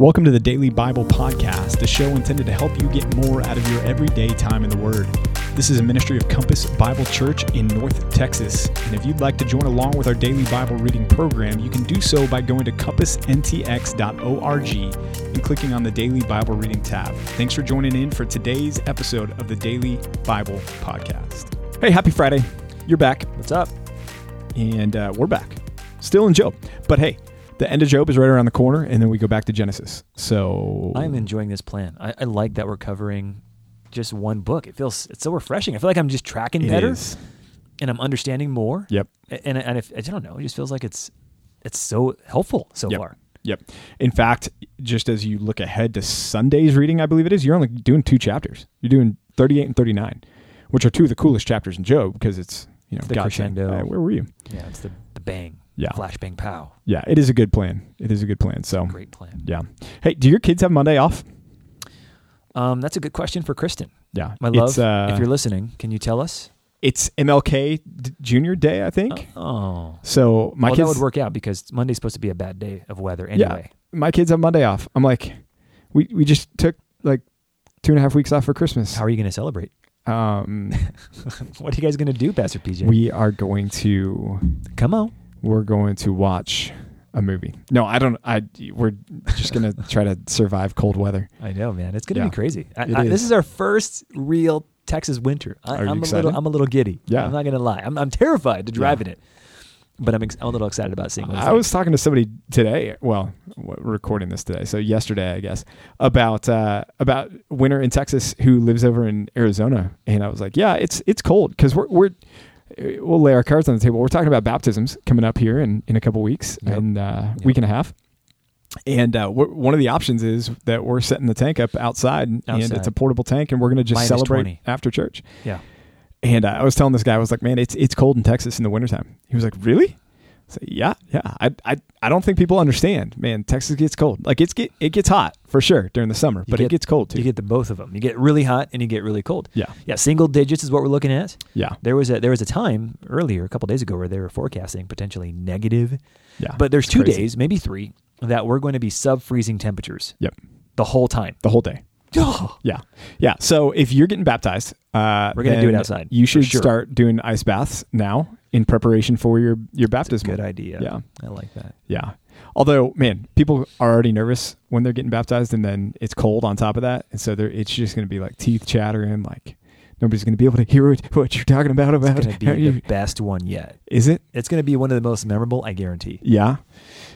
Welcome to the Daily Bible Podcast, a show intended to help you get more out of your everyday time in the Word. This is a ministry of Compass Bible Church in North Texas. And if you'd like to join along with our daily Bible reading program, you can do so by going to compassntx.org and clicking on the Daily Bible Reading tab. Thanks for joining in for today's episode of the Daily Bible Podcast. Hey, happy Friday. You're back. What's up? And uh, we're back. Still in Job. But hey, the end of Job is right around the corner, and then we go back to Genesis. So I'm enjoying this plan. I, I like that we're covering just one book. It feels it's so refreshing. I feel like I'm just tracking it better, is. and I'm understanding more. Yep. And and if I don't know, it just feels like it's it's so helpful so Yep. far. Yep. In fact, just as you look ahead to Sunday's reading, I believe it is, you're only doing two chapters. You're doing 38 and 39, which are two of the coolest chapters in Job because it's, you know, The God saying, crescendo. "Hey, where were you? Yeah, it's the the bang, Yeah. flash bang pow. Yeah, it is a good plan. It is a good plan. So, Great plan. yeah. Hey, do your kids have Monday off? Um, that's a good question for Kristen. Yeah. My love, uh, if you're listening, can you tell us? it's MLK d- Junior Day, I think. Oh, so, my well, kids that would work out because Monday's supposed to be a bad day of weather anyway. Yeah. my kids have Monday off. I'm like, we, we just took like two and a half weeks off for Christmas. How are you going to celebrate? Um, what are you guys going to do, Pastor PJ? we are going to come on. We're going to watch a movie. No, I don't. I we're just gonna try to survive cold weather. I know, man. It's gonna Yeah. be crazy. I, I- is. This is our first real Texas winter. I, Are you I'm a excited? little, I'm a little giddy. Yeah. I'm not gonna lie. I'm, I'm terrified to drive in it, but I'm, ex- I'm a little excited about seeing. I like. was talking to somebody today. Well, recording this today, so yesterday, I guess, about uh, about winter in Texas who lives over in Arizona, and I was like, yeah, it's it's cold because we're we're we'll lay our cards on the table. We're talking about baptisms coming up here in in a couple weeks Yep. and uh, Yep. week and a half. And uh, one of the options is that we're setting the tank up outside, and it's a portable tank, and we're going to just Minus celebrate 20. after church. yeah. And uh, I was telling this guy, I was like, man, it's it's cold in Texas in the wintertime. He was like, really? Said, yeah, yeah. I, I I don't think people understand, man. Texas gets cold. Like it's get it gets hot for sure during the summer, You but it gets cold too. You get the both of them. You get really hot and you get really cold. yeah, Yeah, single digits is what we're looking at. yeah, There was a there was a time earlier, a couple days ago, where they were forecasting potentially negative. yeah. But there's two crazy. days, maybe three, that we're going to be sub freezing temperatures. Yep. The whole time. the whole day. Oh. Yeah, yeah. So if you're getting baptized, uh, We're gonna do it outside, You should sure. start doing ice baths now in preparation for your your baptism. Good idea. Yeah. I like that. Yeah. Although, man, people are already nervous when they're getting baptized, and then it's cold on top of that, and so it's just going to be like teeth chattering, like nobody's going to be able to hear what, what you're talking about. About It's going to be the best one yet. is it? It's going to be one of the most memorable, I guarantee. Yeah,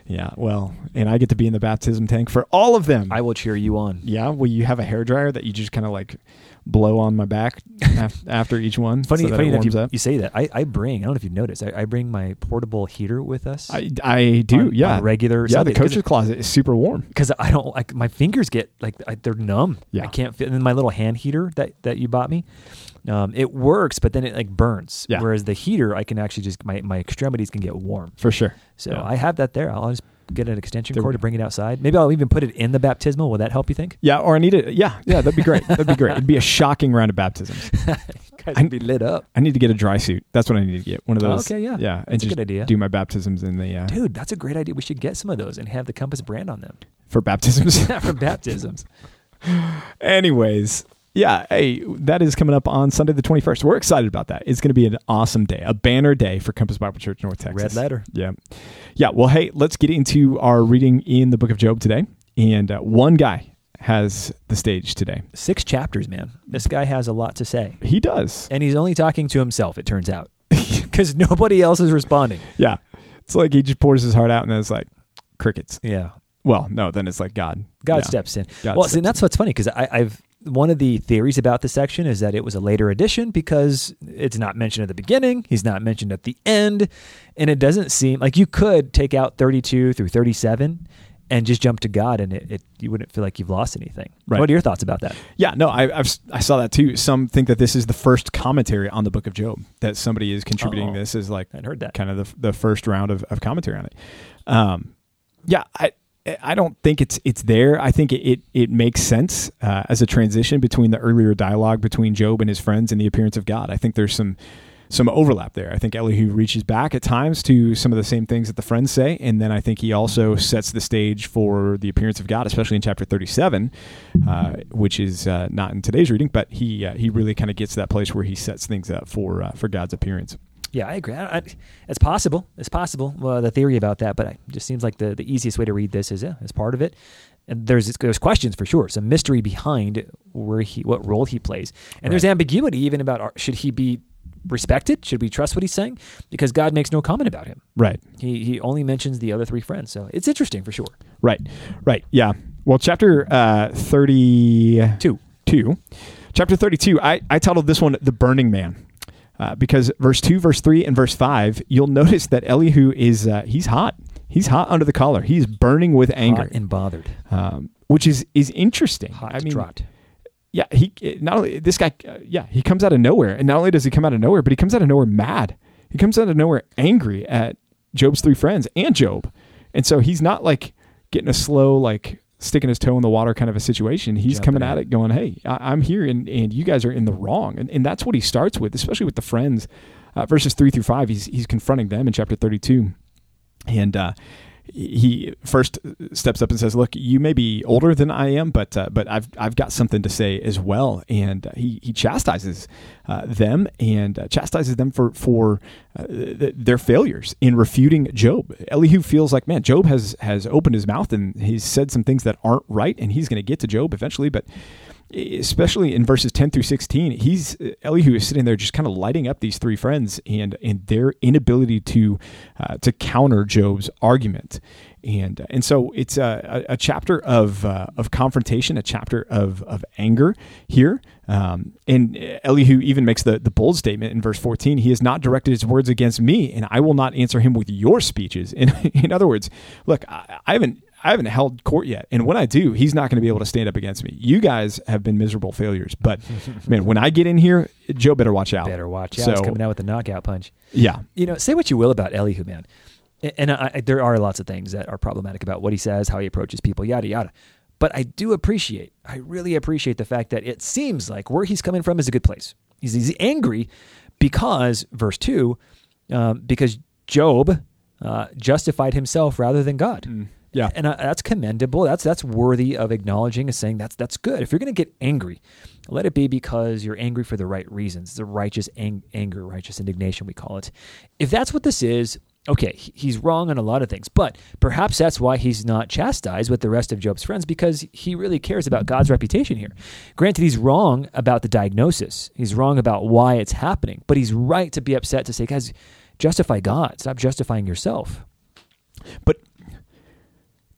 yeah. Well, and I get to be in the baptism tank for all of them. I will cheer you on. yeah. Will you have a hair dryer that you just kind of like blow on my back after each one? Funny, so that funny it enough, you, up? you say that. I, I bring, I don't know if you've noticed, I, I bring my portable heater with us. I, I do. on- yeah. on regular. yeah. The coach's closet is super warm. because I don't like my fingers get like I, they're numb. Yeah. I can't fit. And then my little hand heater that that you bought me, um, it works, but then it like burns. Yeah. Whereas the heater, I can actually just my my extremities can get warm. For sure. So Yeah. I have that there. I'll just get an extension There cord to bring it outside. Maybe I'll even put it in the baptismal. Will that help you think? Yeah, or I need it. Yeah, yeah, that'd be great. That'd be great. It'd be a shocking round of baptisms. Guys I- would be lit up. I need to get a dry suit. That's what I need to get. One of Oh, those. okay, yeah. yeah, That's a good idea. do my baptisms in the uh, Dude, that's a great idea. We should get some of those and have the Compass brand on them for baptisms. for baptisms. Anyways, yeah, hey, that is coming up on Sunday the twenty first. We're excited about that. It's going to be an awesome day, a banner day for Compass Bible Church North Texas. Red letter. Yeah, yeah. Well, hey, let's get into our reading in the Book of Job today, and uh, one guy has the stage today. Six chapters, man. This guy has a lot to say. He does. And he's only talking to himself, it turns out. Because nobody else is responding. Yeah, it's like he just pours his heart out, and then it's like crickets. Yeah. Well, no, then it's like God. God Yeah. steps in. God well, see, that's what's funny because I've one of the theories about this section is that it was a later addition because it's not mentioned at the beginning, he's not mentioned at the end, and it doesn't seem like you could take out 32 through 37 and just jump to God, and it, it you wouldn't feel like you've lost anything. Right. What are your thoughts about that? Yeah, no, I I've, I saw that too. Some think that this is the first commentary on the Book of Job. That somebody is contributing Oh. this is like I heard that. kind of the the first round of, of commentary on it. Um, yeah, I I don't think it's it's there. I think it it, it makes sense uh, as a transition between the earlier dialogue between Job and his friends and the appearance of God. I think there's some some overlap there. I think Elihu reaches back at times to some of the same things that the friends say, and then I think he also sets the stage for the appearance of God, especially in chapter 37, uh, which is uh, not in today's reading, but he uh, he really kind of gets to that place where he sets things up for uh, for God's appearance. Yeah, I agree. I, I, it's possible. It's possible. Well, the theory about that, but it just seems like the, the easiest way to read this is yeah, as part of it. And there's there's questions for sure, some mystery behind where he what role he plays, and right. there's ambiguity even about should he be respected? Should we trust what he's saying? Because God makes no comment about him. Right. He he only mentions the other three friends, so it's interesting for sure. Right. Right. Yeah. Well, chapter uh, thirty-two. Two. Chapter thirty-two. I I titled this one "The Burning Man." Uh, because verse 2, verse 3, and verse 5, you'll notice that Elihu is, uh, he's hot. He's hot under the collar. He's burning with anger. Hot and bothered. Um, which is, is interesting. Hot I mean, trot. Yeah, he not only this guy, uh, yeah, he comes out of nowhere, and not only does he come out of nowhere, but he comes out of nowhere mad. He comes out of nowhere angry at Job's three friends and Job, and so he's not like getting a slow like sticking his toe in the water kind of a situation. He's Jumping coming at it going, Hey, I, am here and, and you guys are in the wrong. And, and that's what he starts with, especially with the friends. Uh, verses three through five, he's, he's confronting them in chapter 32. And, uh, he first steps up and says, "Look, you may be older than I am, but uh, but I've I've got something to say as well." And uh, he he chastises uh, them and uh, chastises them for for uh, th- their failures in refuting Job. Elihu feels like, man, Job has has opened his mouth and he's said some things that aren't right, and he's going to get to Job eventually, but especially in verses 10 through 16 he's elihu is sitting there just kind of lighting up these three friends and and their inability to uh, to counter job's argument and and so it's a, a chapter of uh, of confrontation, a chapter of of anger here. Um, and Elihu even makes the the bold statement in verse 14: He has not directed his words against me, and I will not answer him with your speeches. In in other words, look, I, I haven't I haven't held court yet. And when I do, he's not going to be able to stand up against me. You guys have been miserable failures. But man, when I get in here, Joe better watch out. Better watch out. So, he's coming out with a knockout punch. Yeah. You know, say what you will about Elihu, man. And I, there are lots of things that are problematic about what he says, how he approaches people, yada, yada. But I do appreciate, I really appreciate the fact that it seems like where he's coming from is a good place. He's, he's angry because, verse 2, um, because Job uh, justified himself rather than God. Mm. Yeah, and uh, that's commendable. That's that's worthy of acknowledging and saying that's that's good. If you're going to get angry, let it be because you're angry for the right reasons. It's a righteous ang- anger, righteous indignation, we call it. If that's what this is, okay, he's wrong on a lot of things, but perhaps that's why he's not chastised with the rest of Job's friends because he really cares about God's reputation here. Granted, he's wrong about the diagnosis, he's wrong about why it's happening, but he's right to be upset to say, guys, justify God, stop justifying yourself. But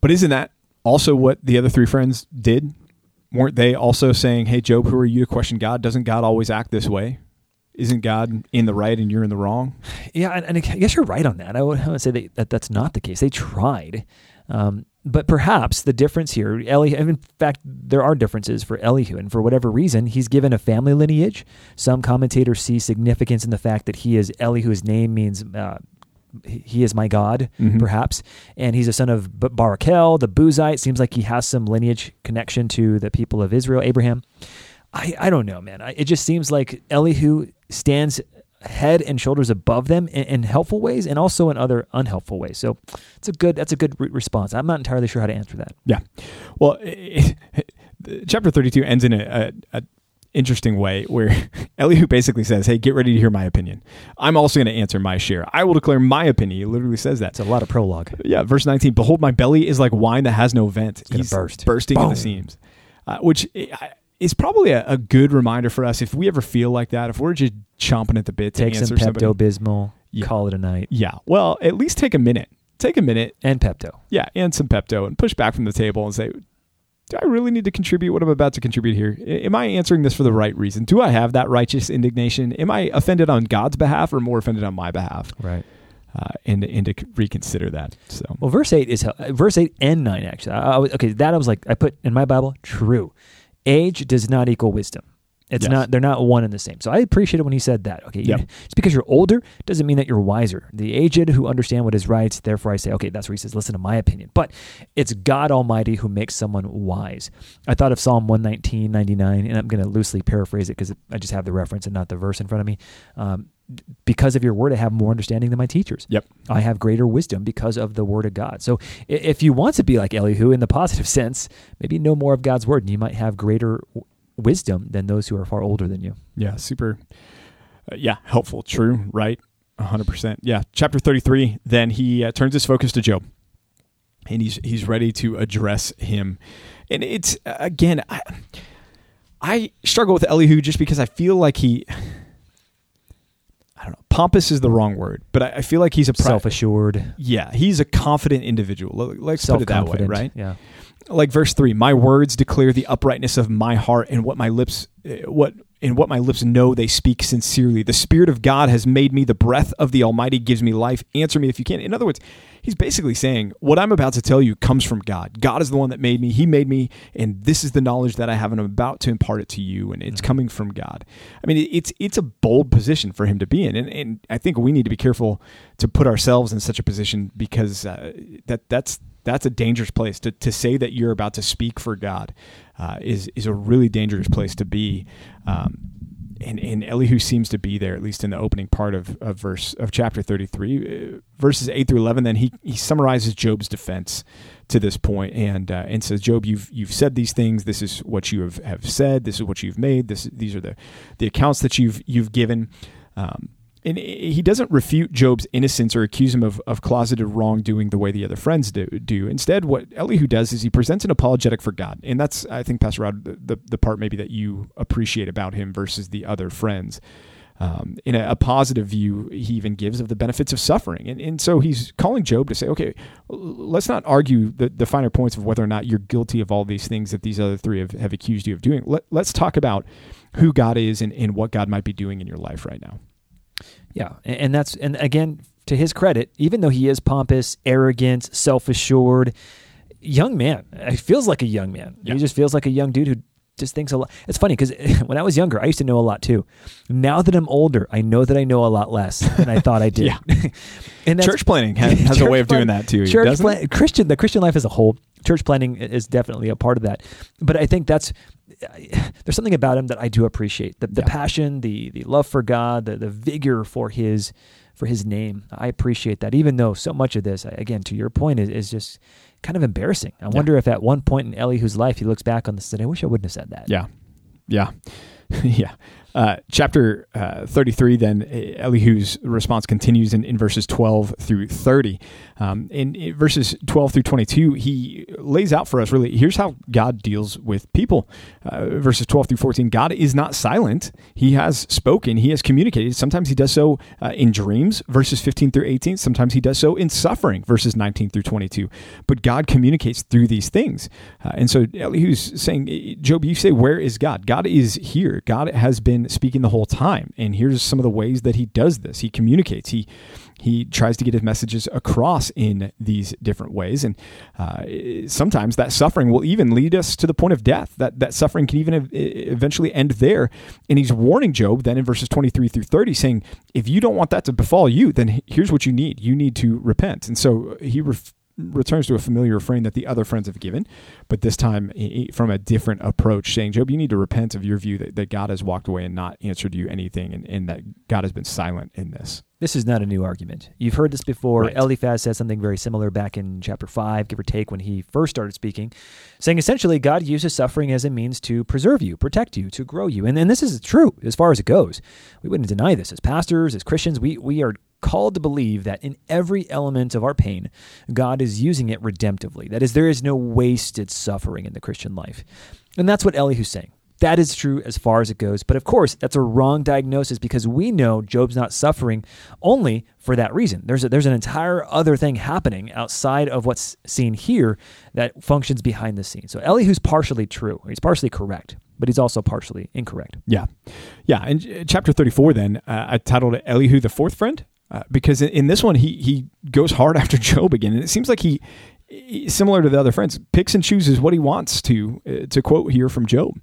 but isn't that also what the other three friends did? Weren't they also saying, "Hey, Job, who are you to question God? Doesn't God always act this way? Isn't God in the right and you're in the wrong?" Yeah, and, and I guess you're right on that. I would, I would say that, that that's not the case. They tried, um, but perhaps the difference here, Eli. In fact, there are differences for Elihu, and for whatever reason, he's given a family lineage. Some commentators see significance in the fact that he is Elihu's name means uh, he is my God, mm-hmm. perhaps. And he's a son of Barachel, the Buzite. Seems like he has some lineage connection to the people of Israel, Abraham. I, I don't know, man. I, it just seems like Elihu stands head and shoulders above them in, in, helpful ways and also in other unhelpful ways. So it's a good that's a good re- response. I'm not entirely sure how to answer that. Yeah. Well, it, it, chapter 32 ends in a, a, a interesting way where Elihu basically says, Hey, get ready to hear my opinion. I'm also going to answer my share. I will declare my opinion. He literally says that. It's a lot of prologue. Yeah. Verse 19 Behold, my belly is like wine that has no vent. It's to burst. Bursting Boom. in the seams. Uh, which is probably a, a, good reminder for us if we ever feel like that, if we're just chomping at the bit take some Pepto Bismol, yeah. call it a night. Yeah. Well, at least take a minute. Take a minute. And Pepto. Yeah. And some Pepto and push back from the table and say, do I really need to contribute what I'm about to contribute here? Am I answering this for the right reason? Do I have that righteous indignation? Am I offended on God's behalf or more offended on my behalf? Right. Uh, and and to reconsider that. So well, verse eight is verse eight and nine actually. I, I was, okay, that I was like I put in my Bible true. Age does not equal wisdom. It's Yes. not they're not one and the same. So I appreciate it when he said that. Okay, you- Yep. just because you're older doesn't mean that you're wiser. The aged who understand what is right, therefore I say, okay, that's where he says, listen to my opinion. But it's God Almighty who makes someone wise. I thought of Psalm 119, 99, and I'm going to loosely paraphrase it because I just have the reference and not the verse in front of me. Um, because of your word, I have more understanding than my teachers. Yep. I have greater wisdom because of the word of God. So if you want to be like Elihu in the positive sense, maybe know more of God's word and you might have greater wisdom than those who are far older than you. Yeah, super. Uh, yeah, helpful. True. Right. hundred percent. Yeah. Chapter thirty-three. Then he uh, turns his focus to Job, and he's he's ready to address him. And it's uh, again, I, I struggle with Elihu just because I feel like he. I don't know. Pompous is the wrong word, but I, I feel like he's a pri- Self-assured, Yeah, he's a confident individual. Let- Let's put it that way, right? Yeah. Like verse 3 my words declare the uprightness of my heart and what my lips uh, what and what my lips know they speak sincerely. The spirit of god has made me the breath of the almighty gives me life. Answer me if you can. In other words he's basically saying what i'm about to tell you comes from god. God is the one that made me. He made me and this is the knowledge that i have and i'm about to impart it to you and it's coming from god. I mean it's it's a bold position for him to be in and, and i think we need to be careful to put ourselves in such a position because uh, that that's that's a dangerous place to, to say that you're about to speak for God uh, is is a really dangerous place to be. Um, and, and Elihu seems to be there, at least in the opening part of, of verse of chapter 33, uh, verses 8 through 11. Then he, he summarizes Job's defense to this point and uh, and says, Job, you've you've said these things. This is what you have, have said. This is what you've made. This these are the the accounts that you've you've given. Um, and he doesn't refute Job's innocence or accuse him of, of closeted wrongdoing the way the other friends do, do. Instead, what Elihu does is he presents an apologetic for God. And that's, I think, Pastor Rod, the, the, the part maybe that you appreciate about him versus the other friends. Um, in a, a positive view, he even gives of the benefits of suffering. And, and so he's calling Job to say, okay, let's not argue the, the finer points of whether or not you're guilty of all these things that these other three have, have accused you of doing. Let, let's talk about who God is and, and what God might be doing in your life right now. Yeah, and, that's and again to his credit, even though he is pompous, arrogant, self-assured, young man, he feels like a young man. Yeah. He just feels like a young dude who just thinks a lot. It's funny because when I was younger, I used to know a lot too. Now that I'm older, I know that I know a lot less than I thought I did. Yeah. and church planning has, has a way of doing plan- that too. Church plan- Christian, the Christian life as a whole, church planning is definitely a part of that. But I think that's there's something about him that I do appreciate the, the Yeah. passion, the the love for God, the the vigor for his for his name. I appreciate that, even though so much of this, again, to your point, is, is just kind of embarrassing. I wonder if at one point in Elihu's life he looks back on this and I wish I wouldn't have said that. Yeah, yeah, yeah. Uh, chapter uh, 33, then uh, Elihu's response continues in, in verses 12 through 30. Um, in, in verses 12 through 22, he lays out for us really here's how God deals with people. Uh, verses 12 through 14 God is not silent, He has spoken, He has communicated. Sometimes He does so uh, in dreams, verses 15 through 18. Sometimes He does so in suffering, verses 19 through 22. But God communicates through these things. Uh, and so Elihu's saying, Job, you say, Where is God? God is here. God has been speaking the whole time. And here's some of the ways that he does this. He communicates. He he tries to get his messages across in these different ways, and uh, sometimes that suffering will even lead us to the point of death. That that suffering can even ev- eventually end there. And he's warning Job then in verses twenty three through thirty, saying, "If you don't want that to befall you, then here's what you need: you need to repent." And so he ref- returns to a familiar refrain that the other friends have given, but this time from a different approach, saying, Job, you need to repent of your view that, that God has walked away and not answered you anything, and, and that God has been silent in this. This is not a new argument. You've heard this before. Right. Eliphaz said something very similar back in chapter 5, give or take, when he first started speaking, saying essentially God uses suffering as a means to preserve you, protect you, to grow you. And, and this is true as far as it goes. We wouldn't deny this. As pastors, as Christians, we, we are called to believe that in every element of our pain, God is using it redemptively. That is, there is no wasted suffering in the Christian life. And that's what Elihu's saying. That is true as far as it goes. But of course, that's a wrong diagnosis because we know Job's not suffering only for that reason. There's, a, there's an entire other thing happening outside of what's seen here that functions behind the scenes. So Elihu's partially true. He's partially correct, but he's also partially incorrect. Yeah. Yeah. And chapter 34, then, uh, I titled it Elihu, the fourth friend, uh, because in, in this one, he, he goes hard after Job again. And it seems like he, he- similar to the other friends, picks and chooses what he wants to, uh, to quote here from Job.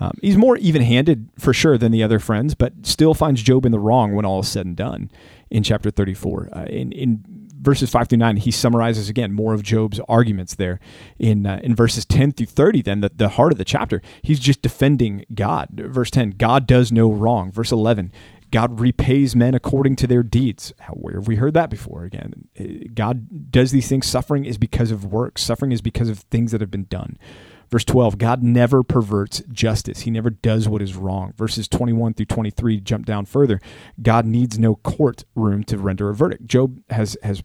Um, he's more even-handed for sure than the other friends, but still finds Job in the wrong when all is said and done. In chapter 34, uh, in in verses five through nine, he summarizes again more of Job's arguments there. In uh, in verses 10 through 30, then the, the heart of the chapter, he's just defending God. Verse 10, God does no wrong. Verse 11, God repays men according to their deeds. How, where have we heard that before? Again, uh, God does these things. Suffering is because of work. Suffering is because of things that have been done. Verse 12, God never perverts justice. He never does what is wrong. Verses 21 through 23 jump down further. God needs no courtroom to render a verdict. Job has has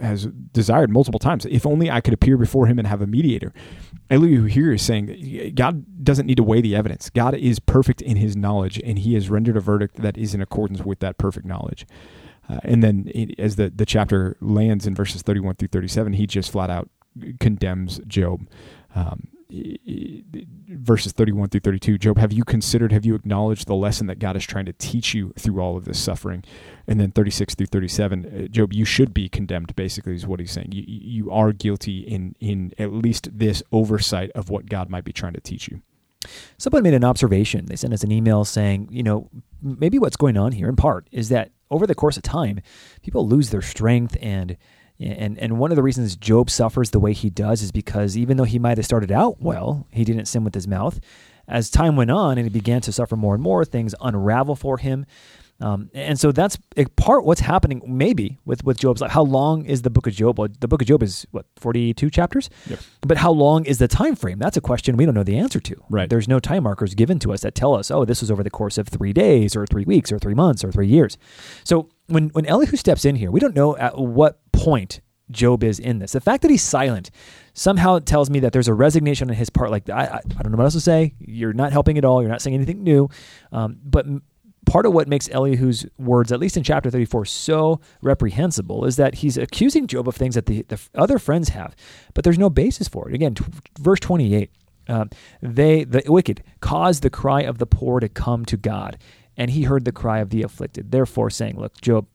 has desired multiple times. If only I could appear before him and have a mediator. Elihu here is saying God doesn't need to weigh the evidence. God is perfect in his knowledge, and he has rendered a verdict that is in accordance with that perfect knowledge. Uh, and then, it, as the, the chapter lands in verses 31 through 37, he just flat out condemns Job. Um, verses 31 through 32 job have you considered have you acknowledged the lesson that god is trying to teach you through all of this suffering? And then 36 through 37 uh, job you should be condemned basically is what he's saying. You, you are guilty in in at least this oversight of what god might be trying to teach you. Someone made an observation. They sent us an email saying you know maybe what's going on here in part is that over the course of time people lose their strength and and and one of the reasons Job suffers the way he does is because even though he might have started out well, he didn't sin with his mouth. As time went on and he began to suffer more and more, things unravel for him. Um, and so that's part what's happening maybe with, with Job's life. How long is the book of Job? Well, the book of Job is what, 42 chapters? Yep. But how long is the time frame? That's a question we don't know the answer to. Right. There's no time markers given to us that tell us, oh, this was over the course of three days or three weeks or three months or three years. So when, when Elihu steps in here, we don't know at what point Job is in this. The fact that he's silent somehow tells me that there's a resignation on his part. Like, I, I, I don't know what else to say. You're not helping at all. You're not saying anything new. Um, but part of what makes Elihu's words, at least in chapter 34, so reprehensible is that he's accusing Job of things that the, the other friends have, but there's no basis for it. Again, t- verse 28. Uh, they, the wicked, caused the cry of the poor to come to God, and he heard the cry of the afflicted. Therefore, saying, Look, Job,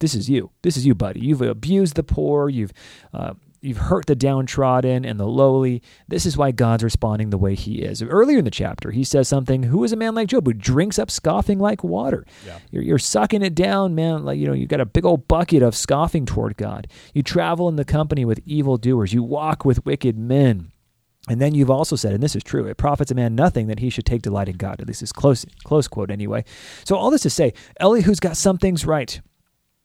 this is you. This is you, buddy. You've abused the poor. You've uh, you've hurt the downtrodden and the lowly. This is why God's responding the way He is. Earlier in the chapter, He says something. Who is a man like Job who drinks up scoffing like water? Yeah. You're, you're sucking it down, man. Like you know, you've got a big old bucket of scoffing toward God. You travel in the company with evildoers. You walk with wicked men. And then you've also said, and this is true, it profits a man nothing that he should take delight in God. At least is close close quote anyway. So all this to say, Elihu's got some things right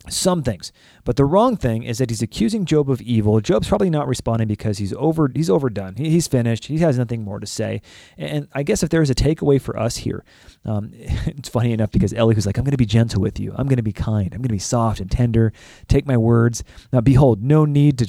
some things. But the wrong thing is that he's accusing Job of evil. Job's probably not responding because he's over he's overdone. He, he's finished. He has nothing more to say. And I guess if there is a takeaway for us here, um, it's funny enough because Elihu's like, I'm going to be gentle with you. I'm going to be kind. I'm going to be soft and tender. Take my words. Now, behold, no need to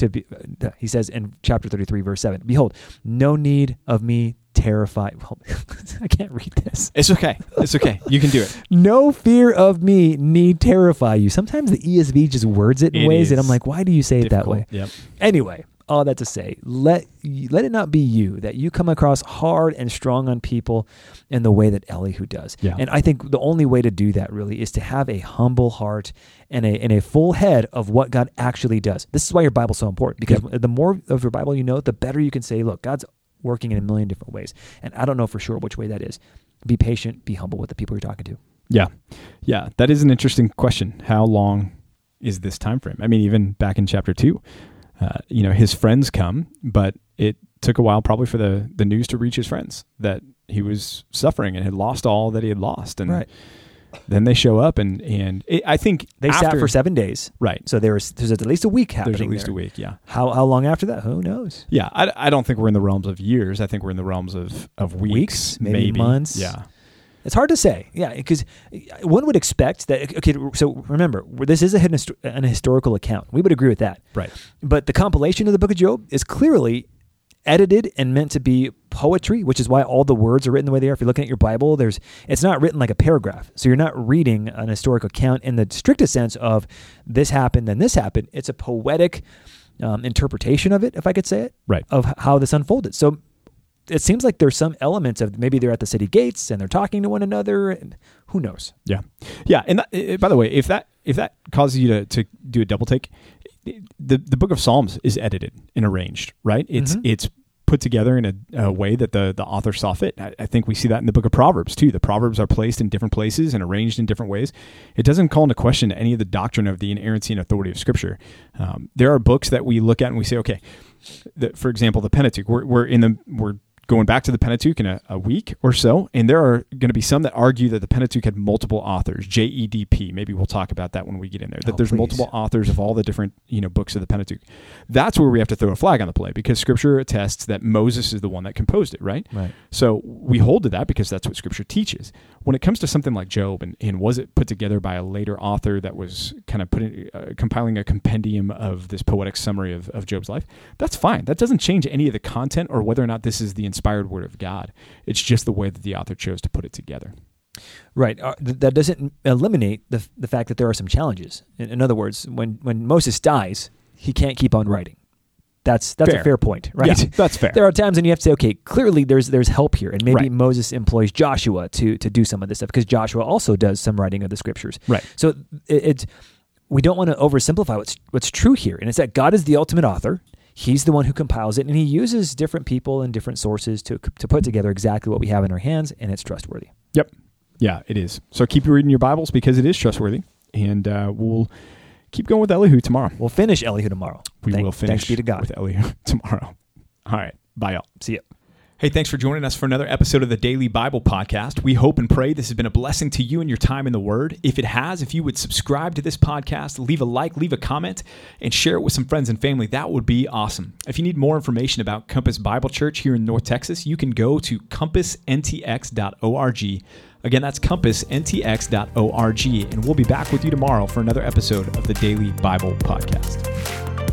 to be. Uh, he says in chapter 33, verse 7, Behold, no need of me terrified. Well, I can't read this. It's okay. It's okay. You can do it. no fear of me need terrify you. Sometimes the ESV just words it in It ways, and I'm like, why do you say it that way? Yep. Anyway, all that to say, let let it not be you that you come across hard and strong on people in the way that Elihu does. Yeah. And I think the only way to do that really is to have a humble heart and a and a full head of what God actually does. This is why your Bible's so important because the more of your Bible you know, the better you can say, look, God's working in a million different ways. And I don't know for sure which way that is. Be patient, be humble with the people you're talking to. Yeah, yeah, that is an interesting question. How long is this time frame? I mean, even back in chapter two, uh, you know, his friends come, but it took a while probably for the the news to reach his friends that he was suffering and had lost all that he had lost, and Right. then they show up, and and it, I think They after, sat for seven days. right. So there was there's at least a week happening. There's at least there. a week, yeah. How how long after that? Who knows? Yeah, I, I don't think we're in the realms of years. I think we're in the realms of, of weeks, Weeks, maybe months. Yeah, It's hard to say. Yeah, because one would expect that. Okay, so remember, this is a his- an historical account. We would agree with that. right. But the compilation of the Book of Job is clearly edited and meant to be poetry, which is why all the words are written the way they are. If you're looking at your Bible, there's it's not written like a paragraph. So you're not reading an historical account in the strictest sense of this happened, then this happened. It's a poetic um, interpretation of it, if I could say it, Right. of how this unfolded. So it seems like there's some elements of maybe they're at the city gates and they're talking to one another, and who knows? Yeah, yeah. And that, by the way, if that if that causes you to, to do a double take, the the Book of Psalms is edited and arranged. Right. It's Mhm. it's put together in a, a way that the, the author saw fit. I, I, think we see that in the book of Proverbs too. The Proverbs are placed in different places and arranged in different ways. It doesn't call into question any of the doctrine of the inerrancy and authority of Scripture. Um, there are books that we look at and we say, okay, the, for example, the Pentateuch. We're, we're in the we're going back to the Pentateuch in a, a week or so, and there are going to be some that argue that the Pentateuch had multiple authors, JEDP. Maybe we'll talk about that when we get in there. That oh, there's please. multiple authors of all the different you know books of the Pentateuch. That's where we have to throw a flag on the play because Scripture attests that Moses is the one that composed it, right? Right. So we hold to that because that's what Scripture teaches. When it comes to something like Job, and, and was it put together by a later author that was kind of putting uh, compiling a compendium of this poetic summary of, of Job's life? That's fine. That doesn't change any of the content or whether or not this is the inspired word of God. It's just the way that the author chose to put it together. Right. Uh, th- that doesn't eliminate the, f- the fact that there are some challenges. In, in, other words, when, when Moses dies, he can't keep on writing. That's that's fair. a fair point, right? Yeah, that's fair. There are times when you have to say, okay, clearly there's there's help here, and maybe right. Moses employs Joshua to to do some of this stuff because Joshua also does some writing of the scriptures. Right. So it, it's we don't want to oversimplify what's what's true here, and it's that God is the ultimate author. He's the one who compiles it, and he uses different people and different sources to to put together exactly what we have in our hands, and it's trustworthy. Yep. Yeah, it is. So keep reading your Bibles because it is trustworthy, and uh, we'll keep going with Elihu tomorrow. We'll finish Elihu tomorrow. We Thank, will finish Thanks be to God. with Elihu tomorrow. All right. Bye, y'all. See ya. Hey, thanks for joining us for another episode of the Daily Bible Podcast. We hope and pray this has been a blessing to you and your time in the Word. If it has, if you would subscribe to this podcast, leave a like, leave a comment, and share it with some friends and family, that would be awesome. If you need more information about Compass Bible Church here in North Texas, you can go to compassntx.org. Again, that's compassntx.org, and we'll be back with you tomorrow for another episode of the Daily Bible Podcast.